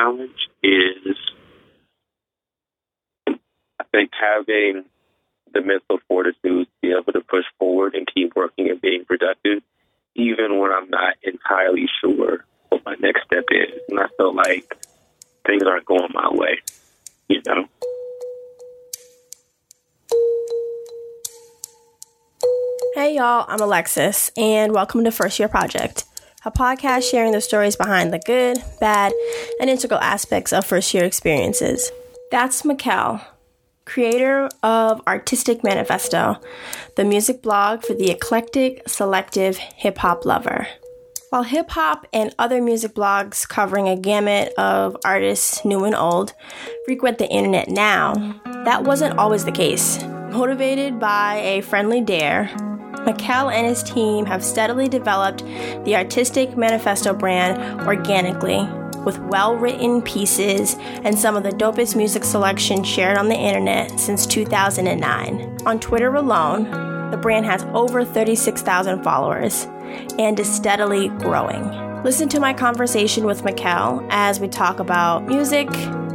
challenge is, I think, having the mental fortitude to be able to push forward and keep working and being productive, even when I'm not entirely sure what my next step is. And I feel like things aren't going my way, you know? Hey y'all, I'm Alexis, and welcome to First Year Project, a podcast sharing the stories behind the good, bad, and integral aspects of first year experiences. That's Michell, creator of Artistic Manifesto, the music blog for the eclectic, selective hip hop lover. While hip hop and other music blogs covering a gamut of artists, new and old, frequent the internet now, that wasn't always the case. Motivated by a friendly dare, Michell and his team have steadily developed the Artistic Manifesto brand organically with well written pieces and some of the dopest music selection shared on the internet since 2009. On Twitter alone, the brand has over 36,000 followers and is steadily growing. Listen to my conversation with Michell as we talk about music,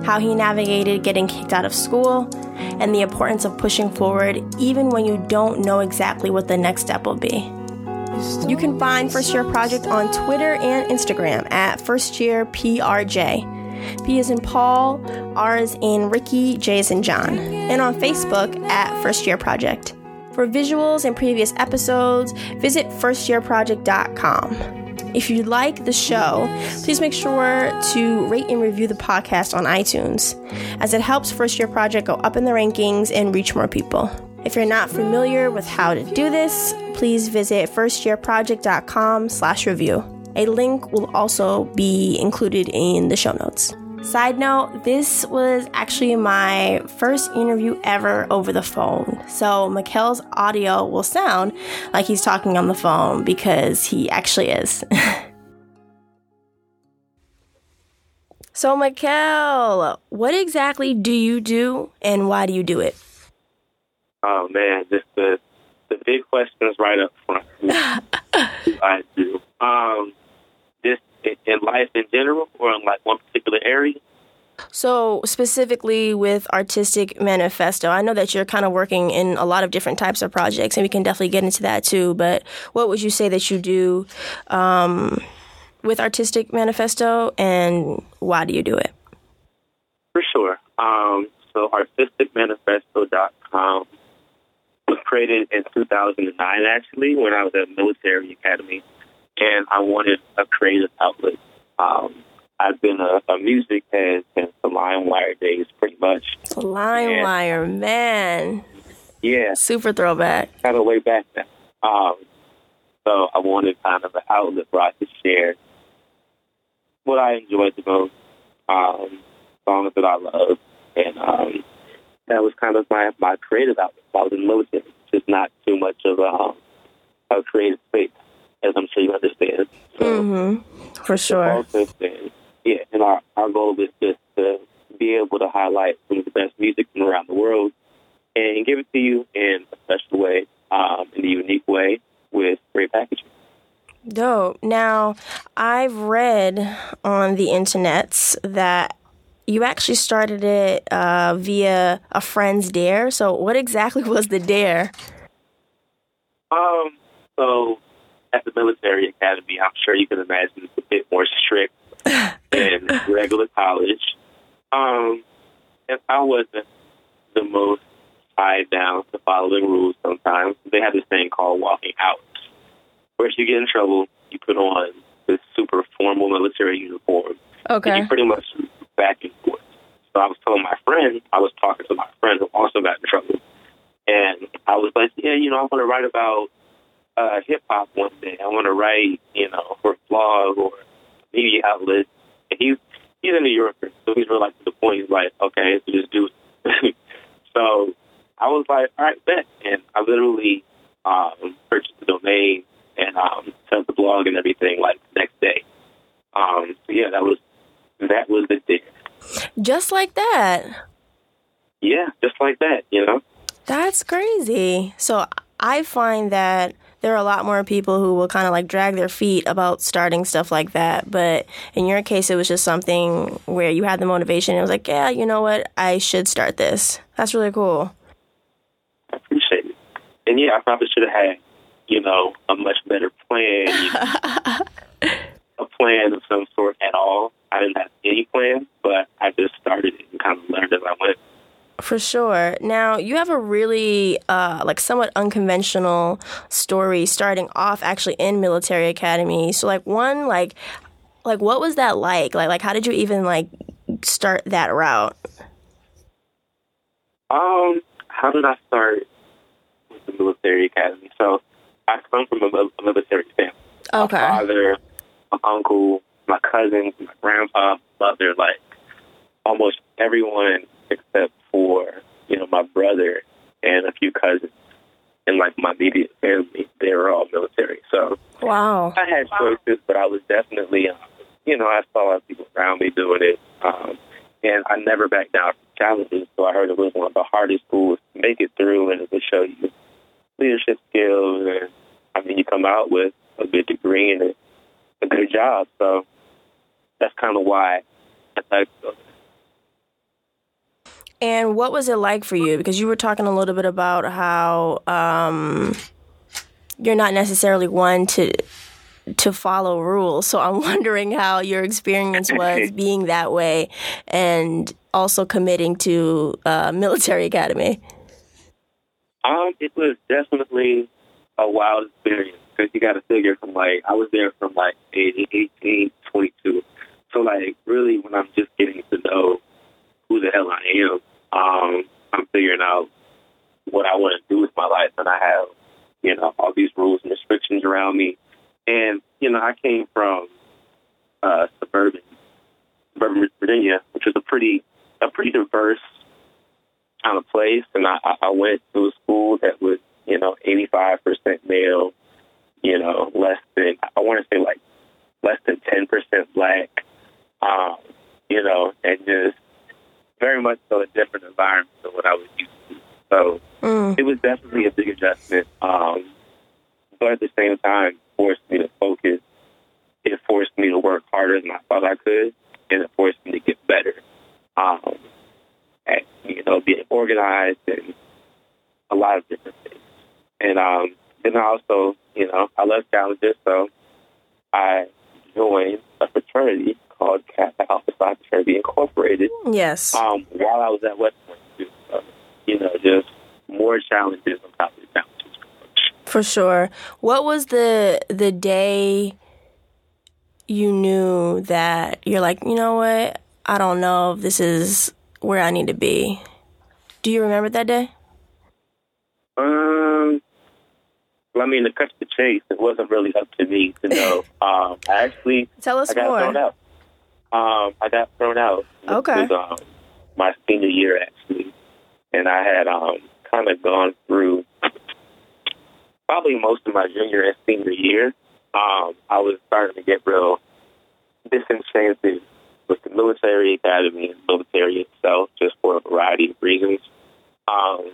how he navigated getting kicked out of school, and the importance of pushing forward even when you don't know exactly what the next step will be. You can find First Year Project on Twitter and Instagram at First Year PRJ. P is in Paul, R is in Ricky, J is in John, and on Facebook at First Year Project. For visuals and previous episodes, visit firstyearproject.com. If you like the show, please make sure to rate and review the podcast on iTunes, as it helps First Year Project go up in the rankings and reach more people. If you're not familiar with how to do this, please visit firstyearproject.com slash review. A link will also be included in the show notes. Side note, this was actually my first interview ever over the phone. So Michell's audio will sound like he's talking on the phone because he actually is. so Michell, what exactly do you do and why do you do it? Oh man, just the the big questions right up front. I do. Um, this in life in general, or in like one particular area. So, specifically with Artistic Manifesto, I know that you're kind of working in a lot of different types of projects, and we can definitely get into that too. But what would you say that you do um, with Artistic Manifesto, and why do you do it? For sure. Um, so, artisticmanifesto.com was created in 2009, actually, when I was at military academy, and I wanted a creative outlet. Um, I've been a, a music head since the LimeWire days, pretty much. The Limewire, man. Yeah. Super throwback. Kind of way back then. Um, so I wanted kind of an outlet where I could share what I enjoyed the most, um, songs that I love, and um, that was kind of my, my creative outlet. I was in military, just not too much of a, um, a creative space, as I'm sure you understand. So, mm-hmm. For sure. Also, yeah, and our, our goal is just to be able to highlight some of the best music from around the world and give it to you in a special way, um, in a unique way with great packaging. Dope. Now, I've read on the internets that you actually started it uh, via a friend's dare. So, what exactly was the dare? Um. So, at the military academy, I'm sure you can imagine it's a bit more strict than regular college. Um, and I wasn't the most tied down to following rules. Sometimes they have this thing called walking out, where if you get in trouble, you put on this super formal military uniform. Okay. And you pretty much back and forth. So I was telling my friend, I was talking to my friend who also got in trouble. And I was like, yeah, you know, I want to write about uh, hip hop one day. I want to write, you know, for a blog or media outlet. And he's he's a New Yorker, so he's really like to the point. He's like, okay, so just do it. so I was like, all right, bet. And I literally um, purchased the domain and um, sent the blog and everything like the next day. Um, so yeah, that was that was the day. Just like that. Yeah, just like that. You know. That's crazy. So I find that there are a lot more people who will kind of like drag their feet about starting stuff like that. But in your case, it was just something where you had the motivation. It was like, yeah, you know what? I should start this. That's really cool. I appreciate it. And yeah, I probably should have had, you know, a much better plan. a plan of some sort at all. I didn't have any plan, but I just started it and kind of learned as I went. For sure. Now you have a really uh, like somewhat unconventional story starting off actually in military academy. So like one like like what was that like? Like like how did you even like start that route? Um, how did I start with the military academy? So I come from a, a military family. Okay. My father, my uncle, my cousins, my grandpa, my mother, like almost everyone except for, you know, my brother and a few cousins and like my immediate family, they were all military. So wow. I had choices, but I was definitely, um, you know, I saw a lot of people around me doing it. Um, and I never backed down from challenges. So I heard it was one of the hardest schools to make it through and it would show you leadership skills. And I mean, you come out with a good degree and a, good job. So that's kind of why I decided to go there. And what was it like for you? Because you were talking a little bit about how um, you're not necessarily one to to follow rules. So I'm wondering how your experience was being that way and also committing to uh, military academy. Um, it was definitely a wild experience because you got to figure from like I was there from like 18, 22. So like really when I'm just getting to know who the hell I am, um, I'm figuring out what I want to do with my life, and I have you know all these rules and restrictions around me. And you know I came from uh, suburban suburban Virginia, which is a pretty a pretty diverse kind of place, and I, I went to a school that was you know 85% male, you know less than I want to say like less than 10% black, um, you know, and just very much so a different environment than what I was used to. So Mm. it was definitely a big adjustment. Um, but at the same time, forced me to focus. It forced me to work harder than I thought I could, and it forced me to get better. Um, at, you know, being organized and a lot of different things. And um, then I also, you know, I love challenges, so I joined a fraternity called Kappa Alpha Psi Fraternity Incorporated Yes. um, while I was at West Point. So, you know, just more challenges on top of the challenges. For sure. What was the the day you knew that you're like, you know what? I don't know if this is where I need to be. Do you remember that day? Um, well, I mean, to cut the chase, it wasn't really up to me to know. um, I actually, Tell us I got more. thrown out. Um, I got thrown out. Okay. was um, my senior year actually, and I had um kind of gone through probably most of my junior and senior year. Um, I was starting to get real disenchanted with the military academy and military itself, just for a variety of reasons. Um,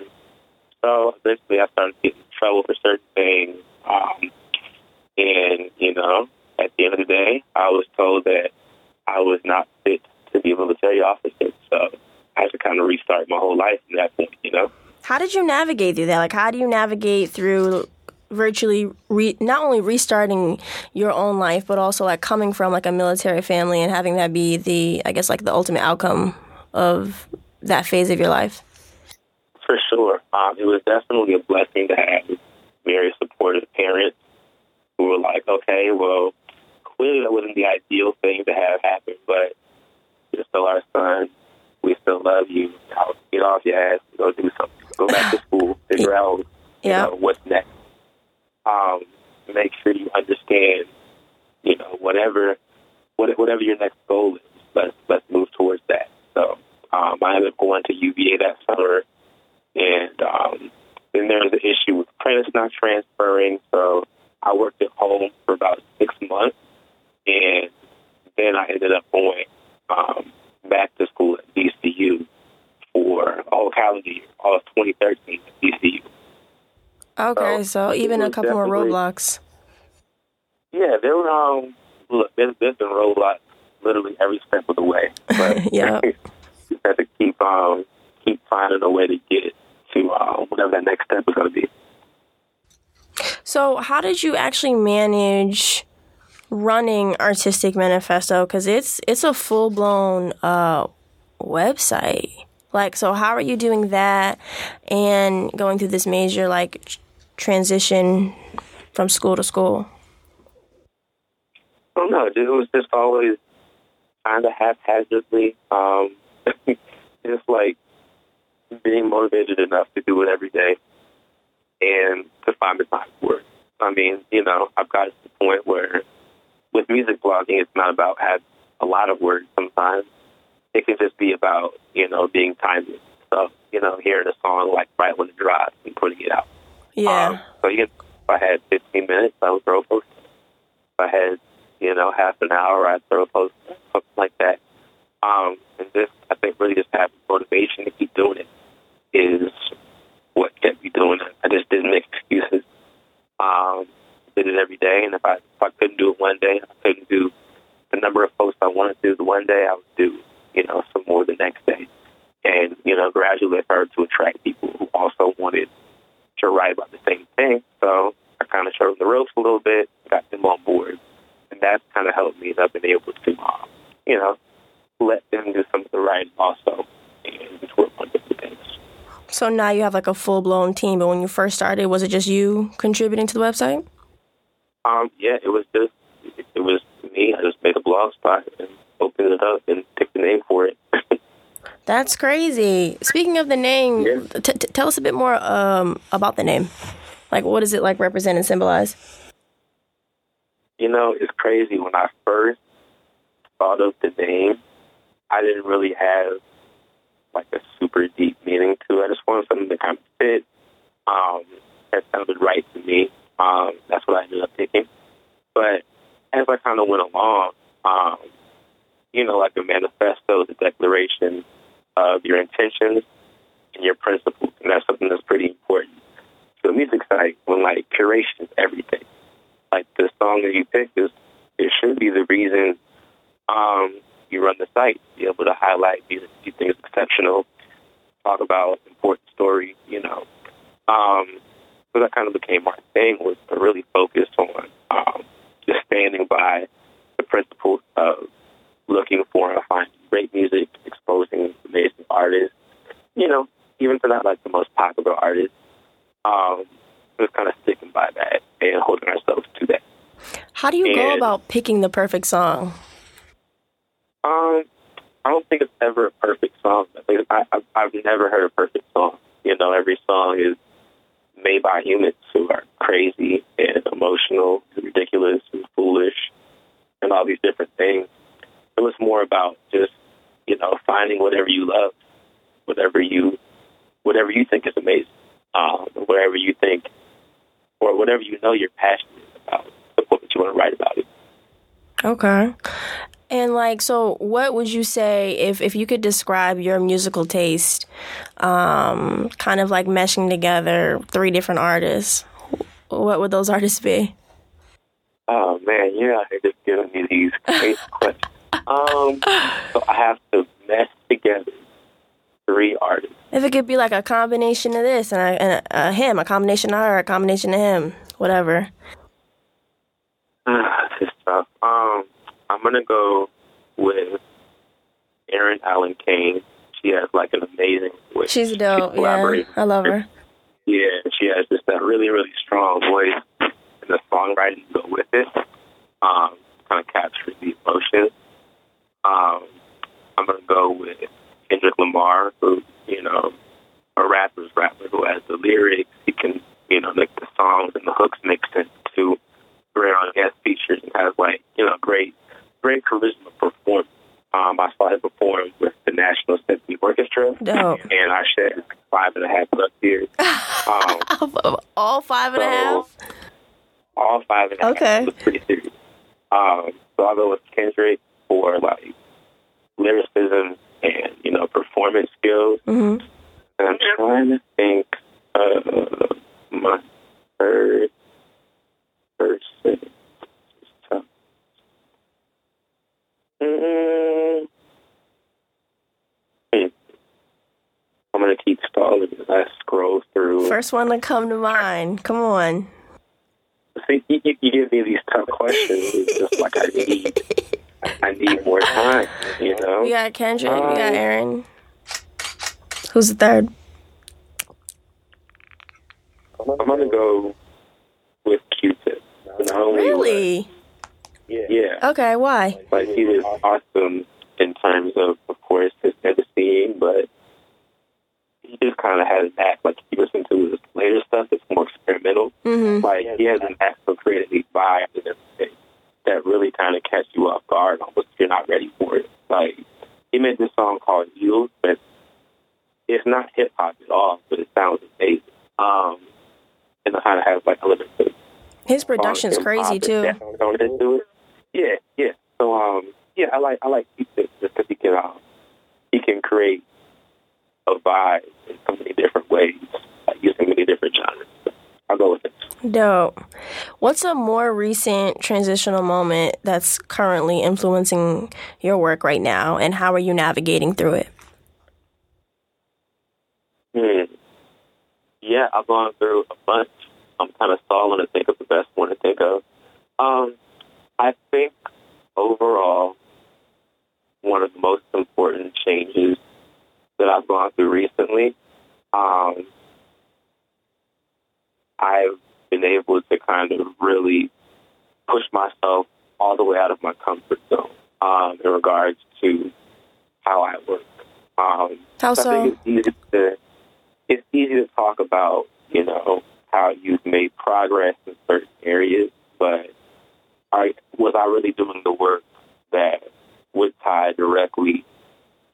so eventually, I started getting in trouble for certain things, um, and you know, at the end of the day, I was told that I was not fit to be able to tell military officer. So I had to kind of restart my whole life from that point, you know. How did you navigate through that? Like, how do you navigate through virtually re- not only restarting your own life, but also like coming from like a military family and having that be the, I guess, like the ultimate outcome of that phase of your life? For sure. Um, it was definitely a blessing to have very supportive parents who were like, okay, well, clearly that wasn't the ideal thing to have happen, but you're still our son. We still love you. Get off your ass go do something. Go back to school. Figure out you know, what's next. Um, make sure you understand, you know, whatever what- whatever your next goal is, let's let's move towards that. So um, I ended up going to UVA that summer, and um, then there was the issue with credits not transferring. So I worked at home for about six months, and then I ended up going um, back to school at DCU for all calendar year, all of 2013 at DCU. Okay, so, So, even a couple more roadblocks. Yeah, there were um look, there's, there's been roadblocks literally every step of the way. But Yeah. you have to keep um keep finding a way to get to um, whatever that next step is going to be. So, how did you actually manage running Artistic Manifesto? Because it's it's a full blown uh, website. Like, so how are you doing that and going through this major like tr- transition from school to school? I don't know. It was just always kind of haphazardly. Um, just like being motivated enough to do it every day and to find the time for it. I mean, you know, I've got to the point where with music blogging, it's not about having a lot of words sometimes. It can just be about, you know, being timely. So, you know, hearing a song like right when it drops and putting it out. Yeah. Um, so you get, if I had 15 minutes, I would throw a post. If I had, you know, half an hour, I'd throw a post, something like that. Um, and just, I think really just having motivation to keep doing it is what kept me doing it. I just didn't make excuses. Um, did it every day, and if I if I couldn't do it one day, I couldn't do the number of posts I wanted to do one day, I would do, you know, some more the next day. And, you know, gradually I started to attract people who also wanted to write about the same thing. So I kind of showed them the ropes a little bit, got them on board. And that's kind of helped me. And I've been able to, um, you know, let them do some of the writing also and just work on different things. So now you have like a full blown team, but when you first started, was it just you contributing to the website? Um, yeah, it was just, it was me. I just made a blog spot and opened it up and picked the name for it. That's crazy. Speaking of the name, Yeah. t- t- tell us a bit more um, about the name. Like, what does it like represent and symbolize? You know, it's crazy. When I first thought of the name, I didn't really have like a super deep meaning to it. I just wanted something that kind of fit. Um, that sounded right to me. Um, that's what I ended up picking. But as I kind of went along, um, you know, like a manifesto, the declaration of your intentions and your principles, and that's something that's pretty important a music site when like curation is everything like the song that you picked is it should be the reason um, you run the site. Be able to highlight these these things exceptional, talk about important stories. You know, um, so that kind of became my thing was to really focus on um, just standing by the principles of looking for and finding great music, exposing amazing artists. You know, even for not like the most popular artists. Um, just kind of sticking by that and holding ourselves to that. How do you go about picking the perfect song? Um, I don't think it's ever a perfect song. I, I, I've never heard a perfect song. You know, every song is made by humans who are crazy and emotional, and ridiculous and foolish, and all these different things. It was more about just you know finding whatever you love, whatever you, whatever you think is amazing, um, whatever you think, or whatever you know you're passionate about, the book that you want to write about it. Okay. And like, so what would you say if, if you could describe your musical taste, um, kind of like meshing together three different artists? What would those artists be? Oh man, you're out here just giving me these crazy questions. Um, so I have to mesh together three artists. If it could be like a combination of this and a, and a, a him, a combination of her, a combination of him, whatever. Ah, this tough. Um, I'm gonna go with Eryn Allen Kane. She has like an amazing voice. She's dope. Yeah. I love her. Yeah, she has just that really, really strong voice, and the songwriting go with it. Um, kind of captures the emotions. Um, I'm gonna go with Kendrick Lamar, who you know, a rapper's rapper who has the lyrics. He can, you know, make the songs and the hooks mix into great on guest features and has like, you know, great, great charisma performance. Um, I saw him perform with the National Symphony Orchestra, Dope. and I shed five and a half plus years. Um, All five and a half? all five and a half. Okay. It was pretty serious. Um, so I'll go with Kendrick for like lyricism and you know performance skills. hmm And I'm trying to think. Uh, my Mm, hmm. I'm gonna keep stalling as I scroll through. First one to come to mind. Come on. See, you, you, give me these tough questions. It's just like I need, I need more time. You know. We got Kendrick. we got Um, Eryn. Who's the third? I'm gonna go with Q-Tip. Really? Yeah. Okay. Why? Like he was awesome in terms of, of course, his emceeing, but he just kind of had an act. Like if you listen to his later stuff, it's more experimental. He has an act for creating these vibes and everything that really kind of catch you off guard, almost if you're not ready for it. Like he made this song called "Yield," but it's not hip hop at all, but it sounds amazing. Um, and it kind of has like elements of His production's crazy too. Yeah, yeah. So um, yeah, I like I like Q-Tip just because he can um, he can create a vibe in so many different ways, like using many different genres. I'll go with it. Dope. What's a more recent transitional moment that's currently influencing your work right now, and how are you navigating through it? Hmm. Yeah, I've gone through a bunch. I'm kind of stalling to think of the best one to think of. Um, I think overall, one of the most important changes that I've gone through recently, um, I've been able to kind of really push myself all the way out of my comfort zone um, in regards to how I work. Um, How I so? think it's easy to it's easy to talk about, you know, how you've made progress in certain areas, but are, was I really doing the work that would tie directly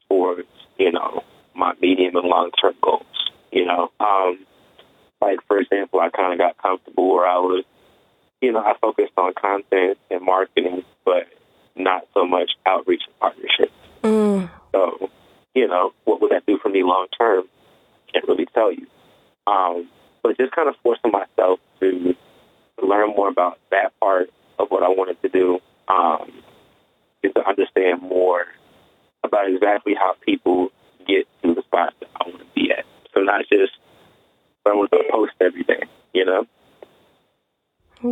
towards, you know, my medium and long term goals? You know, um, like for example, I kind of got comfortable where I was, you know, I focused on content and marketing, but not so much outreach and partnerships. Mm. So, you know, what would that do for me long term? Can't really tell you. Um, but just kind of forcing myself to learn more about that part of what I wanted to do, um, is to understand more about exactly how people get to the spots that I want to be at. So not just I want to post every day, you know.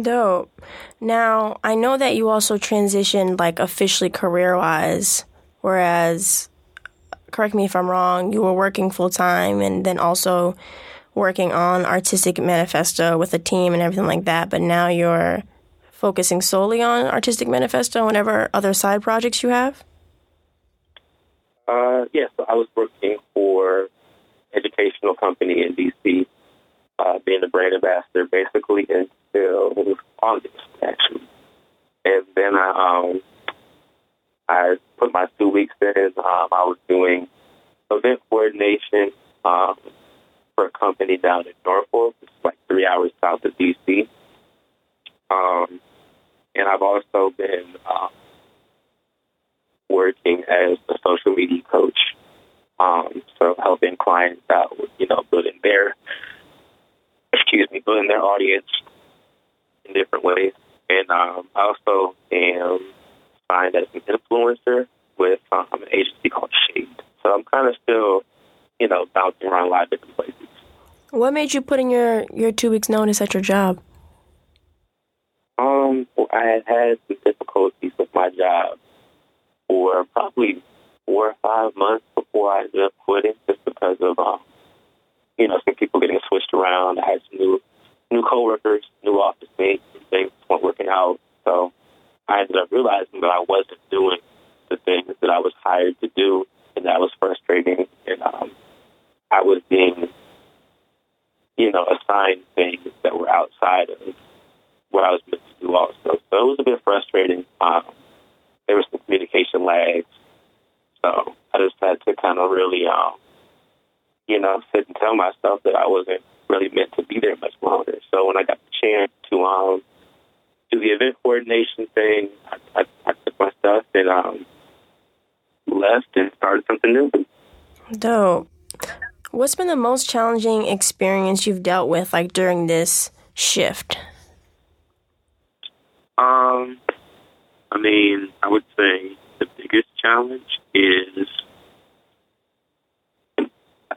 Dope. Now, I know that you also transitioned like officially career wise, whereas, correct me if I'm wrong, you were working full time and then also working on Artistic Manifesto with a team and everything like that, but now you're focusing solely on Artistic Manifesto and whatever other side projects you have? Uh, yeah, so I was working for educational company in DC, uh, being a brand ambassador basically until August actually, and then I um I put my two weeks in. Um, I was doing event coordination um, for a company down in Norfolk, it's like three hours south of DC. Um, and I've also been um, working as a social media coach. Um, so helping clients out with, you know, building their, excuse me, building their audience in different ways. And um, I also am signed as an influencer with um, an agency called Shade. So I'm kind of still, you know, bouncing around a lot of different places. What made you put in your, your two weeks notice at your job? Um, well, I had had some difficulties with my job for probably four or five months before I ended up quitting, just because of um, you know, some people getting switched around. I had some new new coworkers, new office mates, things weren't working out. So I ended up realizing that I wasn't doing the things that I was hired to do, and that was frustrating. And um, I was being, you know, assigned things that were outside of what I was meant to do also. So it was a bit frustrating. Um, there was some communication lags. So I just had to kind of really, um, you know, sit and tell myself that I wasn't really meant to be there much longer. So when I got the chance to um, do the event coordination thing, I, I, I took my stuff and um, left and started something new. Dope. What's been the most challenging experience you've dealt with, like during this shift? Um, I mean, I would say the biggest challenge is,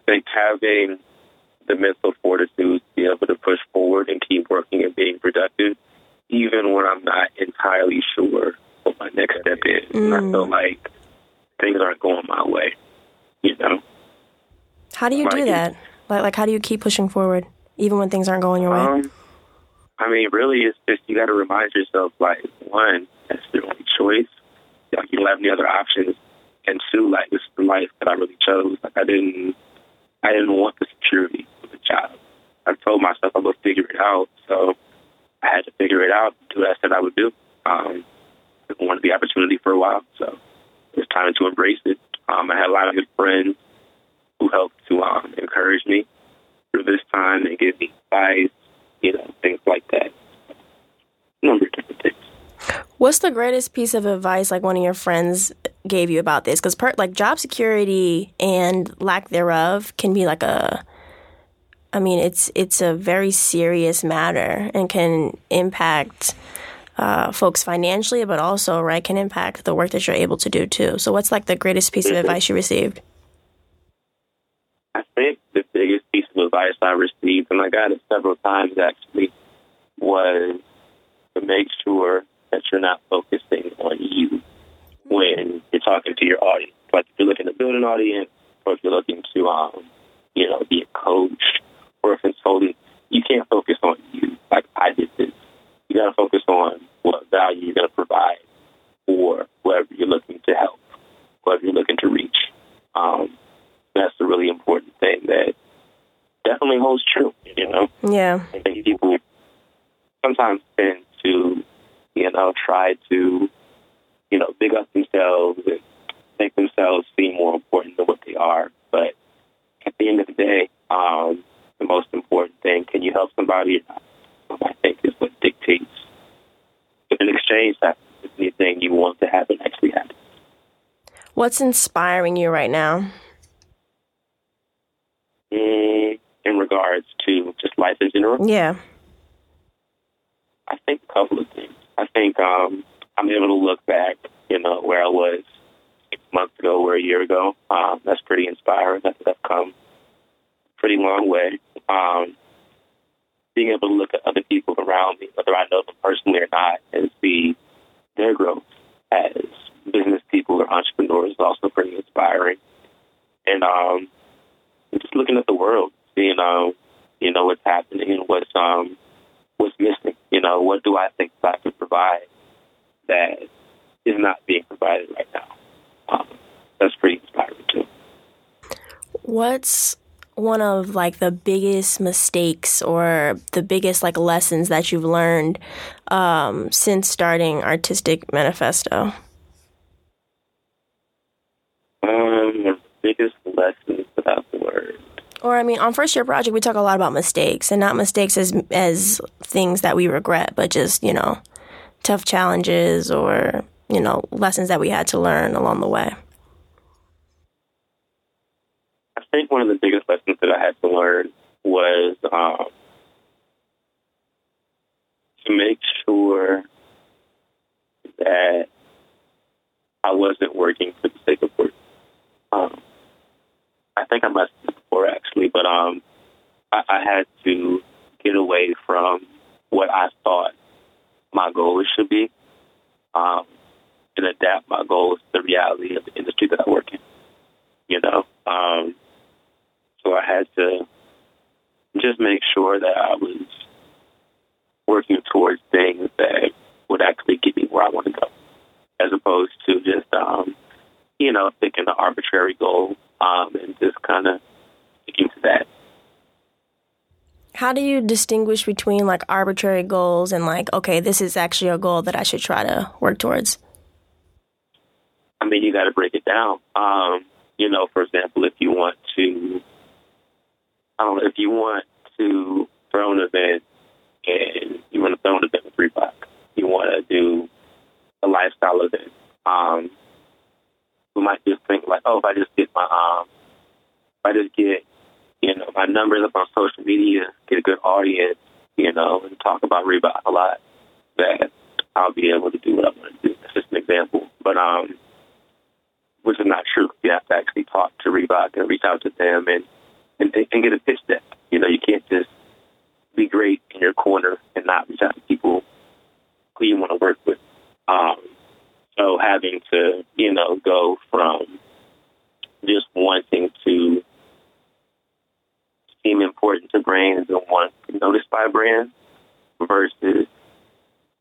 think, having the mental fortitude to be able to push forward and keep working and being productive, even when I'm not entirely sure what my next step is. Mm. I feel like things aren't going my way, you know. How do you like, do that? Like, like, how do you keep pushing forward even when things aren't going your way? Um, I mean, really, it's just you got to remind yourself, like, one, that's your only choice. Like, you don't have any other options. And two, like, this is the life that I really chose. Like, I didn't, I didn't want the security of the job. I told myself I would figure it out. So I had to figure it out, do what I said I would do. Um, I wanted the opportunity for a while. So it was time to embrace it. Um, I had a lot of good friends who helped to um, encourage me through this time and give me advice, you know, things like that. Number things. What's the greatest piece of advice like one of your friends gave you about this? Because like job security and lack thereof can be like a, I mean, it's it's a very serious matter and can impact uh, folks financially, but also right can impact the work that you're able to do too. So, what's like the greatest piece of mm-hmm. advice you received? I think the biggest piece of advice I received, and I got it several times actually, was to make sure that you're not focusing on you when you're talking to your audience. Like if you're looking to build an audience, or if you're looking to, um, you know, be a coach or a consultant, you can't focus on you. Like I did this. You got to focus on what value you're going to provide for whoever you're looking to help, whoever you're looking to reach. Um, that's the really important thing that definitely holds true. You know. Yeah. I think people sometimes tend to you know, try to, you know, big up themselves and make themselves seem more important than what they are. But at the end of the day, um, the most important thing, can you help somebody I think is what dictates if an exchange happens, if anything you want to happen actually happens. What's inspiring you right now? Mm, in regards to just life in general? Yeah. I think a couple of things. Think um, I'm able to look back, you know, where I was six months ago or a year ago. Um, that's pretty inspiring. I think I've come a pretty long way. Um, being able to look at other people around me, whether I know them personally or not, and see their growth as business people or entrepreneurs is also pretty inspiring. And um, just looking at the world, seeing um, you know what's happening and what's um, what's missing. You know, what do I think I can provide that is not being provided right now? Um, that's pretty inspiring too. What's one of like the biggest mistakes or the biggest like lessons that you've learned um, since starting Artistic Manifesto? Um, the biggest lessons that I've learned or I mean, on first year project, we talk a lot about mistakes, and not mistakes as as things that we regret, but just you know, tough challenges or you know lessons that we had to learn along the way. I think one of the biggest lessons that I had to learn was um, to make sure that I wasn't working for the sake of work. Um, I think I must before actually, but um, I, I had to get away from what I thought my goals should be, um, and adapt my goals to the reality of the industry that I work in. You know, um, so I had to just make sure that I was working towards things that would actually get me where I want to go, as opposed to just um, you know picking an arbitrary goal um, and just kind of sticking to that. How do you distinguish between like arbitrary goals and like, okay, this is actually a goal that I should try to work towards? I mean, you got to break it down. Um, you know, for example, if you want to, I don't know, if you want to throw an event and you want to throw an event with Reebok, you want to do a lifestyle event. Um, we might just think like, oh, if I just get my um, if I just get you know my numbers up on social media, get a good audience, you know, and talk about Reebok a lot, that I'll be able to do what I want to do. That's just an example. But um, you have to actually talk to Reebok and reach out to them and and, and get a pitch deck. You know, you can't just be great in your corner and not reach out to people who you want to work with. Um, so having to, you know, go from just wanting to seem important to brands and want to be noticed by brands versus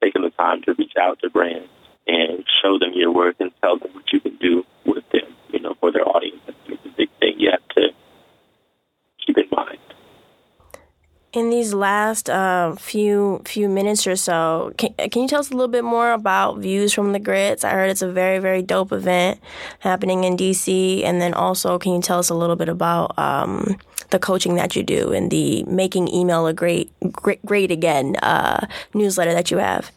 taking the time to reach out to brands and show them your work and tell them what you can do with them, you know, for their audience. It's a big thing you have to keep in mind. In these last uh, few few minutes or so, can, can you tell us a little bit more about Views from the Grits? I heard it's a very very dope event happening in DC, and then also can you tell us a little bit about um, the coaching that you do and the making email a great great, great again uh, newsletter that you have?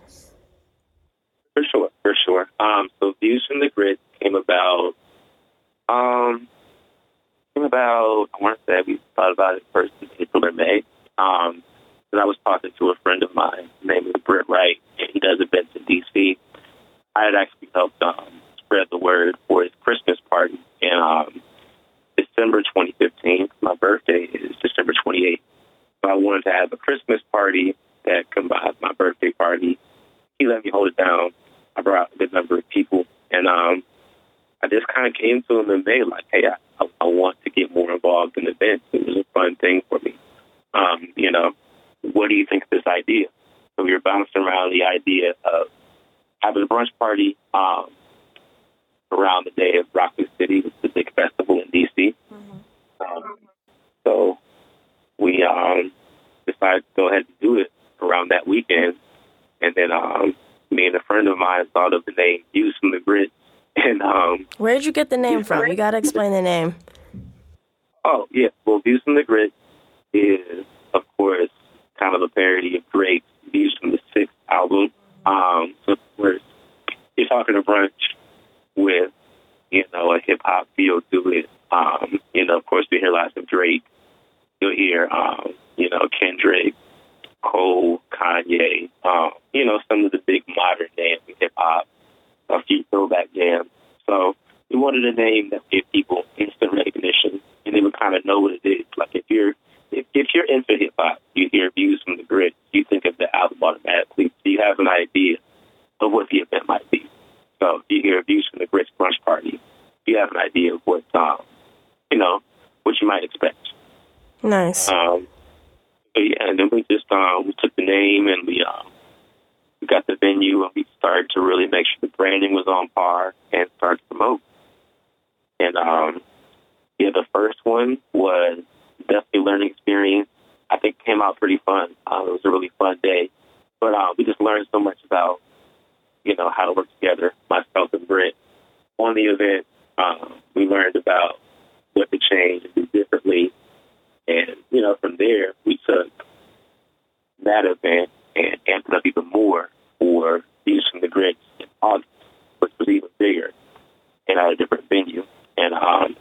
For sure, for sure. Um, so Views from the Grits came about. Um, came about. I want to say we thought about it first in April or May. Um, because I was talking to a friend of mine named Britt Wright, and he does events in D.C. I had actually helped um, spread the word for his Christmas party in um, December 2015. My birthday is December 28th. So I wanted to have a Christmas party that combined my birthday party. He let me hold it down. I brought a good number of people, and um, I just kind of came to him in May like, hey, I, I want to get more involved in events. It was a fun thing for me um, you know, what do you think of this idea? So we were bouncing around the idea of having a brunch party um, around the day of Rock City, which is the big festival in D.C. Mm-hmm. Um, so we um, decided to go ahead and do it around that weekend. And then um, me and a friend of mine thought of the name Views from the Grits. And um, where did you get the name from? You got to explain the name. Oh yeah, well, Views from the Grits is, of course, kind of a parody of Drake's Views from the Sixth album. Um, so, of course, you're talking a brunch with, you know, a hip hop feel to it. Um, you know, of course, we hear lots of Drake. You'll hear, um, you know, Kendrick, Cole, Kanye, um, you know, some of the big modern names in hip hop, a few throwback jams. So we wanted a name that gave people instant recognition and they would kind of know what it is. Like if you're if, if you're into hip hop, you hear views from the grid, you think of the album automatically. So you have an idea of what the event might be. So you hear views from the Grits brunch party, you have an idea of what um, you know, what you might expect. Nice. Um, yeah, and then we just um, we took the name and we um, we got the venue and we started to really make sure the branding was on par and started to promote. And um, yeah, the first one was definitely learning experience. I think came out pretty fun. Uh, it was a really fun day, but uh, we just learned so much about you know how to work together. Myself and Britt on the event, um, we learned about what to change and do differently, and you know from there we took that event and amped it up even more for Views from the Grits in August, which was even bigger and at a different venue. And um,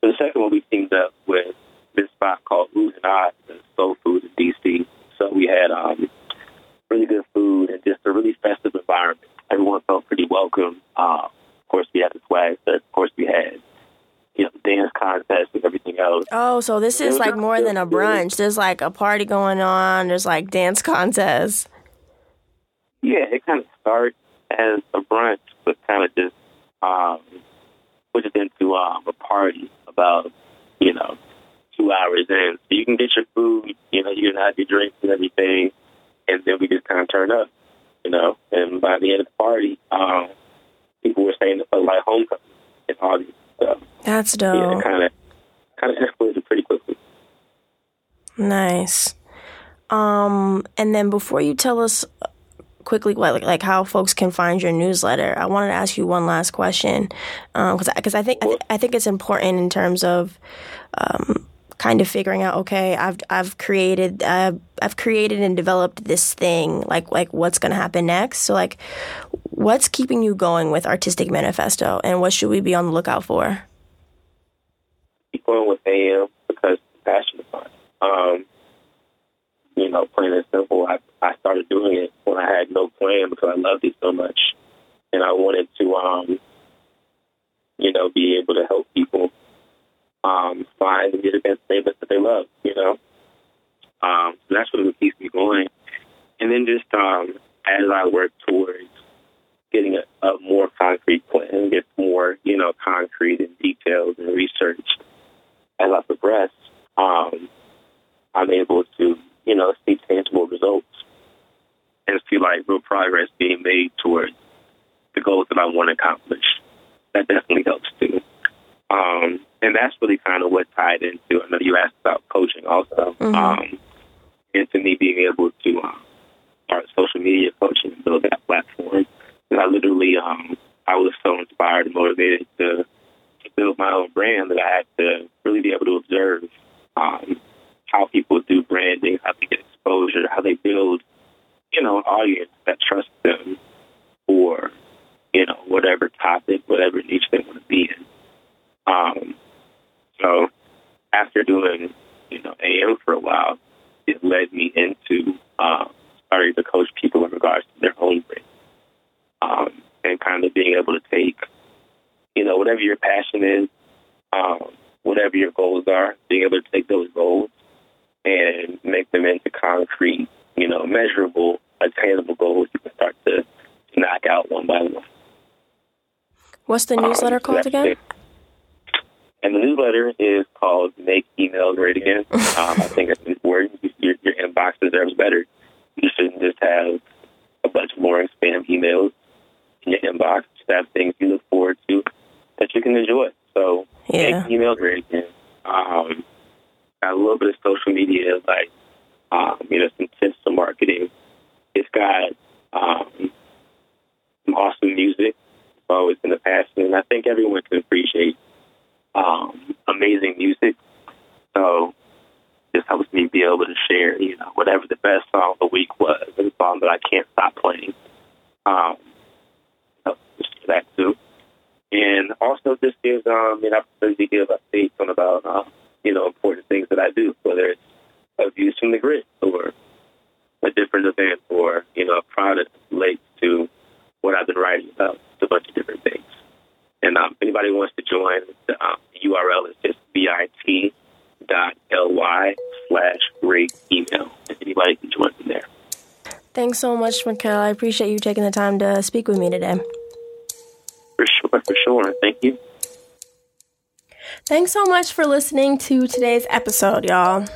for the second one, we teamed up with this spot called Oohs and Ahs, Soul Food in DC. So we had um, really good food and just a really festive environment. Everyone felt pretty welcome. Uh, of course, we had the swag, but of course, we had you know dance contest and everything else. Oh, so this is like more than a brunch. There's like a party going on. There's like dance contests. Yeah, it kind of starts as a brunch, but kind of just um, pushes into um, a party about you know two hours in. So you can get your food, you know, you can have your drinks and everything, and then we just kind of turn up, you know. And by the end of the party, um, people were saying it felt like homecoming and all these stuff. That's dope. Yeah, kind of, kind of escalated pretty quickly. Nice. Um, and then before you tell us quickly like like how folks can find your newsletter. I wanted to ask you one last question because um, because I think I, th- I, think it's important in terms of um, kind of figuring out okay I've I've created uh, I've created and developed this thing like like what's going to happen next? So like what's keeping you going with artistic manifesto and what should we be on the lookout for? Keep going with AM because passionate about it um you know plain and simple I, I started doing it when I had no plan because I loved it so much. And I wanted to um you know, be able to help people um, find and get against things that they love, you know. Um, so that's what keeps me going. And then just um, as I work towards getting a, a more concrete plan, get more, you know, concrete and details and research as I progress, um, I'm able to, you know, see tangible results and see like real progress being made towards the goals that I want to accomplish. That definitely helps too. Um, and that's really kind of what tied into. I know you asked about coaching also, mm-hmm. um, and to me being able to um, start social media coaching and build that platform. And I literally, um, I was so inspired and motivated to, to build my own brand that I had to really be able to observe um, how people do branding, how they get exposure, how they build, you know, an audience that trusts them for, you know, whatever topic, whatever niche they want to be in. Um, so after doing, you know, AM for a while, it led me into um, starting to coach people in regards to their own brand. Um, and kind of being able to take, you know, whatever your passion is, um, whatever your goals are, being able to take those goals and make them into concrete, you know, measurable, attainable goals you can start to knock out one by one. What's the newsletter um, called again? It. And the newsletter is called Make Email Great Again. um, I think it's where your, your inbox deserves better. You shouldn't just have a bunch of more spam emails in your inbox. Just have things you look forward to that you can enjoy. So yeah. Make Email Great Again. Um, got a little bit of social media, like um, you know, some tips to marketing. It's got um, some awesome music. It's always been a passion, and I think everyone can appreciate um, amazing music. So this helps me be able to share, you know, whatever the best song of the week was, a song that I can't stop playing. Um, that too. And also this gives um, an opportunity to give updates on about, um, you know, important things that I do, whether it's a views from the grid or a different event or, you know, a product relates to what I've been writing about. It's a bunch of different things. And um, if anybody wants to join, the, um, URL is just bit.ly slash great email. Anybody can join from there. Thanks so much, Michell. I appreciate you taking the time to speak with me today. For sure, for sure. Thank you. Thanks so much for listening to today's episode, y'all.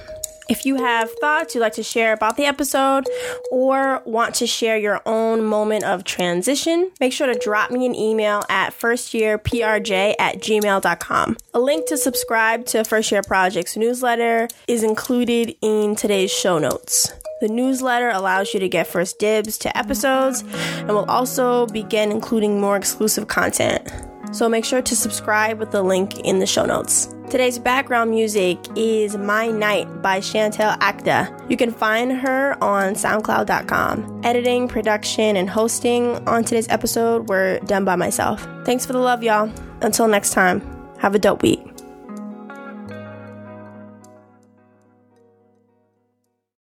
If you have thoughts you'd like to share about the episode or want to share your own moment of transition, make sure to drop me an email at firstyearprj at gmail.com. A link to subscribe to First Year Project's newsletter is included in today's show notes. The newsletter allows you to get first dibs to episodes and will also begin including more exclusive content. So make sure to subscribe with the link in the show notes. Today's background music is My Night by Chantal Acda. You can find her on SoundCloud.com. Editing, production, and hosting on today's episode were done by myself. Thanks for the love, y'all. Until next time, have a dope week.